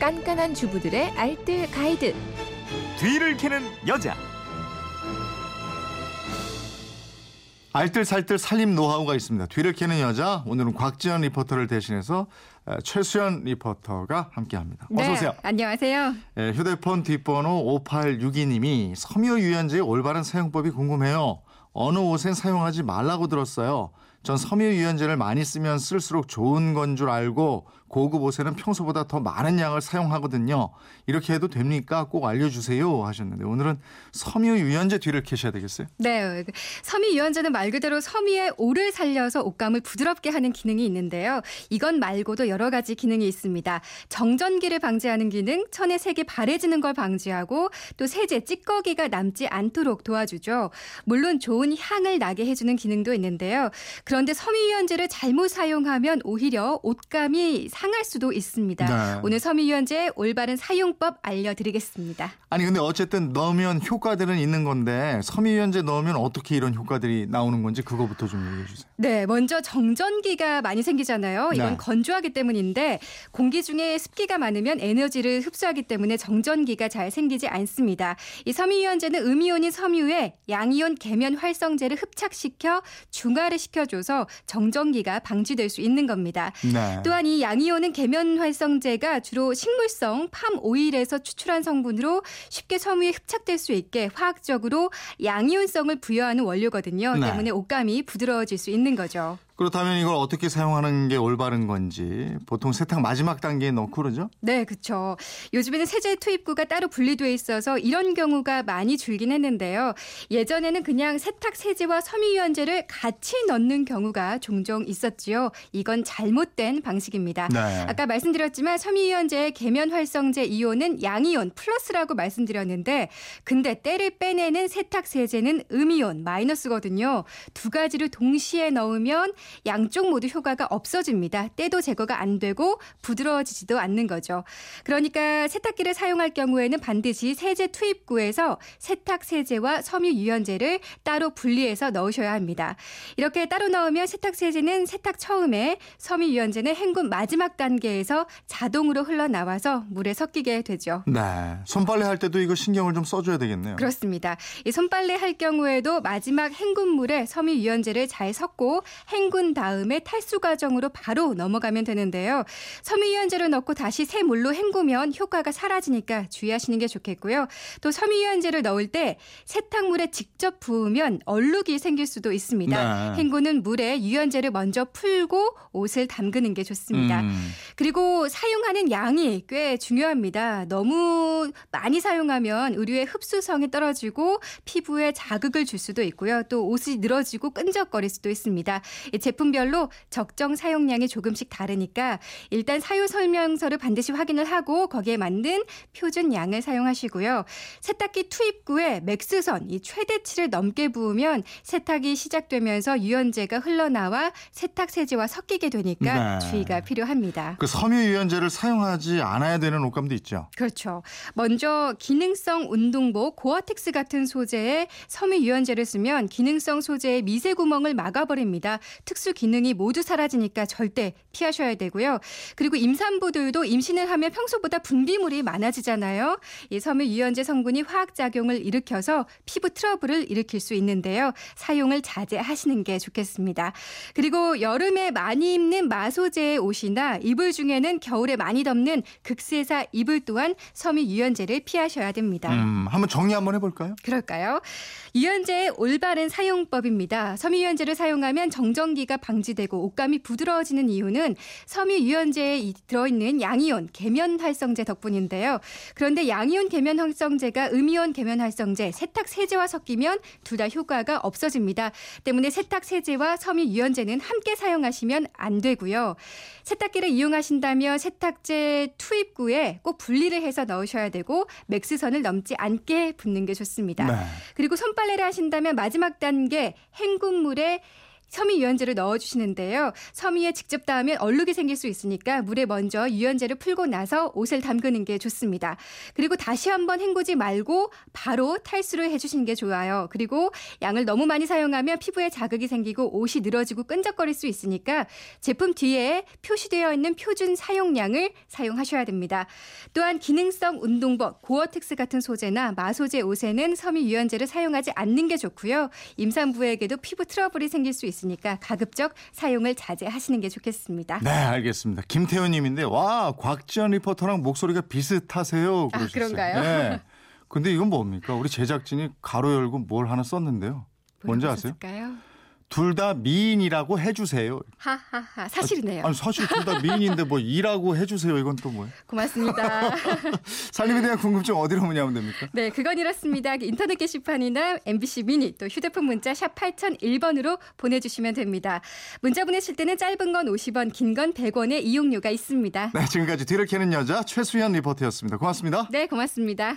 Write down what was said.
깐깐한 주부들의 알뜰 가이드. 뒤를 캐는 여자. 알뜰살뜰 살림 노하우가 있습니다. 뒤를 캐는 여자 오늘은 곽지연 리포터를 대신해서 에, 최수연 리포터가 함께합니다. 어서 네, 오세요. 안녕하세요. 에, 휴대폰 뒷번호 5862님이 섬유 유연제의 올바른 사용법이 궁금해요. 어느 옷엔 사용하지 말라고 들었어요. 전 섬유 유연제를 많이 쓰면 쓸수록 좋은 건 줄 알고 고급 옷에는 평소보다 더 많은 양을 사용하거든요. 이렇게 해도 됩니까? 꼭 알려주세요 하셨는데 오늘은 섬유 유연제 뒤를 캐셔야 되겠어요. 네, 섬유 유연제는 말 그대로 섬유의 오를 살려서 옷감을 부드럽게 하는 기능이 있는데요. 이건 말고도 여러 가지 기능이 있습니다. 정전기를 방지하는 기능, 천의 색이 바래지는 걸 방지하고 또 세제, 찌꺼기가 남지 않도록 도와주죠. 물론 좋은 향을 나게 해주는 기능도 있는데요. 그런데 섬유 유연제를 잘못 사용하면 오히려 옷감이 상할 수도 있습니다. 네. 오늘 섬유 유연제 올바른 사용법 알려드리겠습니다. 아니 근데 어쨌든 넣으면 효과들은 있는 건데 섬유유연제 넣으면 어떻게 이런 효과들이 나오는 건지 그거부터 좀 얘기해 주세요. 네, 먼저 정전기가 많이 생기잖아요. 이건 네. 건조하기 때문인데 공기 중에 습기가 많으면 에너지를 흡수하기 때문에 정전기가 잘 생기지 않습니다. 이 섬유유연제는 음이온인 섬유에 양이온 계면 활성제를 흡착시켜 중화를 시켜줘서 정전기가 방지될 수 있는 겁니다. 네. 또한 이 양이온은 계면 활성제가 주로 식물성 팜 오일에서 추출한 성분으로 쉽게 섬유에 흡착될 수 있게 화학적으로 양이온성을 부여하는 원료거든요. 네. 때문에 옷감이 부드러워질 수 있는 거죠. 그렇다면 이걸 어떻게 사용하는 게 올바른 건지 보통 세탁 마지막 단계에 넣고 그러죠? 네, 그렇죠. 요즘에는 세제 투입구가 따로 분리돼 있어서 이런 경우가 많이 줄긴 했는데요. 예전에는 그냥 세탁 세제와 섬유유연제를 같이 넣는 경우가 종종 있었지요. 이건 잘못된 방식입니다. 네. 아까 말씀드렸지만 섬유유연제의 계면 활성제 이온은 양이온 플러스라고 말씀드렸는데 근데 때를 빼내는 세탁 세제는 음이온 마이너스거든요. 두 가지를 동시에 넣으면 양쪽 모두 효과가 없어집니다. 때도 제거가 안 되고 부드러워지지도 않는 거죠. 그러니까 세탁기를 사용할 경우에는 반드시 세제 투입구에서 세탁 세제와 섬유 유연제를 따로 분리해서 넣으셔야 합니다. 이렇게 따로 넣으면 세탁 세제는 세탁 처음에 섬유 유연제는 헹군 마지막 단계에서 자동으로 흘러나와서 물에 섞이게 되죠. 네. 손빨래 할 때도 이거 신경을 좀 써줘야 되겠네요. 그렇습니다. 이 손빨래 할 경우에도 마지막 헹군 물에 섬유 유연제를 잘 섞고 헹군 다음에 탈수 과정으로 바로 넘어가면 되는데요. 섬유 유연제를 넣고 다시 새 물로 헹구면 효과가 사라지니까 주의하시는 게 좋겠고요. 또 섬유 유연제를 넣을 때 세탁물에 직접 부으면 얼룩이 생길 수도 있습니다. 네. 헹구는 물에 유연제를 먼저 풀고 옷을 담그는 게 좋습니다. 음. 그리고 사용하는 양이 꽤 중요합니다. 너무 많이 사용하면 의류의 흡수성이 떨어지고 피부에 자극을 줄 수도 있고요. 또 옷이 늘어지고 끈적거릴 수도 있습니다. 이 제품별로 적정 사용량이 조금씩 다르니까 일단 사유 설명서를 반드시 확인을 하고 거기에 맞는 표준 양을 사용하시고요. 세탁기 투입구에 맥스선, 이 최대치를 넘게 부으면 세탁이 시작되면서 유연제가 흘러나와 세탁 세제와 섞이게 되니까 네. 주의가 필요합니다. 그 섬유 유연제를 사용하지 않아야 되는 옷감도 있죠. 그렇죠. 먼저 기능성 운동복 고어텍스 같은 소재의 섬유 유연제를 쓰면 기능성 소재의 미세 구멍을 막아버립니다. 특수 기능이 모두 사라지니까 절대 피하셔야 되고요. 그리고 임산부들도 임신을 하면 평소보다 분비물이 많아지잖아요. 이 섬유 유연제 성분이 화학 작용을 일으켜서 피부 트러블을 일으킬 수 있는데요. 사용을 자제하시는 게 좋겠습니다. 그리고 여름에 많이 입는 마소재의 옷이나 이불 중에는 겨울에 많이 덮는 극세사 이불 또한 섬유 유연제를 피하셔야 됩니다. 음, 한번 정리 한번 해볼까요? 그럴까요? 유연제의 올바른 사용법입니다. 섬유 유연제를 사용하면 정전기 가 방지되고 옷감이 부드러워지는 이유는 섬유 유연제에 이- 들어있는 양이온 계면 활성제 덕분인데요. 그런데 양이온 계면 활성제가 음이온 계면 활성제, 세탁 세제와 섞이면 둘 다 효과가 없어집니다. 때문에 세탁 세제와 섬유 유연제는 함께 사용하시면 안 되고요. 세탁기를 이용하신다면 세탁제 투입구에 꼭 분리를 해서 넣으셔야 되고 맥스선을 넘지 않게 붓는 게 좋습니다. 네. 그리고 손빨래를 하신다면 마지막 단계 헹군물에 섬유 유연제를 넣어주시는데요. 섬유에 직접 닿으면 얼룩이 생길 수 있으니까 물에 먼저 유연제를 풀고 나서 옷을 담그는 게 좋습니다. 그리고 다시 한번 헹구지 말고 바로 탈수를 해주시는 게 좋아요. 그리고 양을 너무 많이 사용하면 피부에 자극이 생기고 옷이 늘어지고 끈적거릴 수 있으니까 제품 뒤에 표시되어 있는 표준 사용량을 사용하셔야 됩니다. 또한 기능성 운동복, 고어텍스 같은 소재나 마소재 옷에는 섬유 유연제를 사용하지 않는 게 좋고요. 임산부에게도 피부 트러블이 생길 수 있 으니까 가급적 사용을 자제하시는 게 좋겠습니다. 네, 알겠습니다. 김태훈님인데 와 곽지연 리포터랑 목소리가 비슷하세요. 아, 그러셨어요. 그런가요? 네. 근데 이건 뭡니까? 우리 제작진이 가로 열고 뭘 하나 썼는데요. 뭔지 아세요? 까요 둘 다 미인이라고 해주세요. 하하하 사실이네요. 아 니 사실 둘 다 미인인데 뭐 이라고 해주세요. 이건 또 뭐예요? 고맙습니다. 살림에 대한 궁금증 어디로 문의하면 됩니까? 네, 그건 이렇습니다. 인터넷 게시판이나 MBC 미니 또 휴대폰 문자 샵 8001번으로 보내주시면 됩니다. 문자 보내실 때는 짧은 건 50원, 긴 건 100원의 이용료가 있습니다. 네, 지금까지 뒤를 캐는 여자 최수연 리포터였습니다. 고맙습니다. 네, 고맙습니다.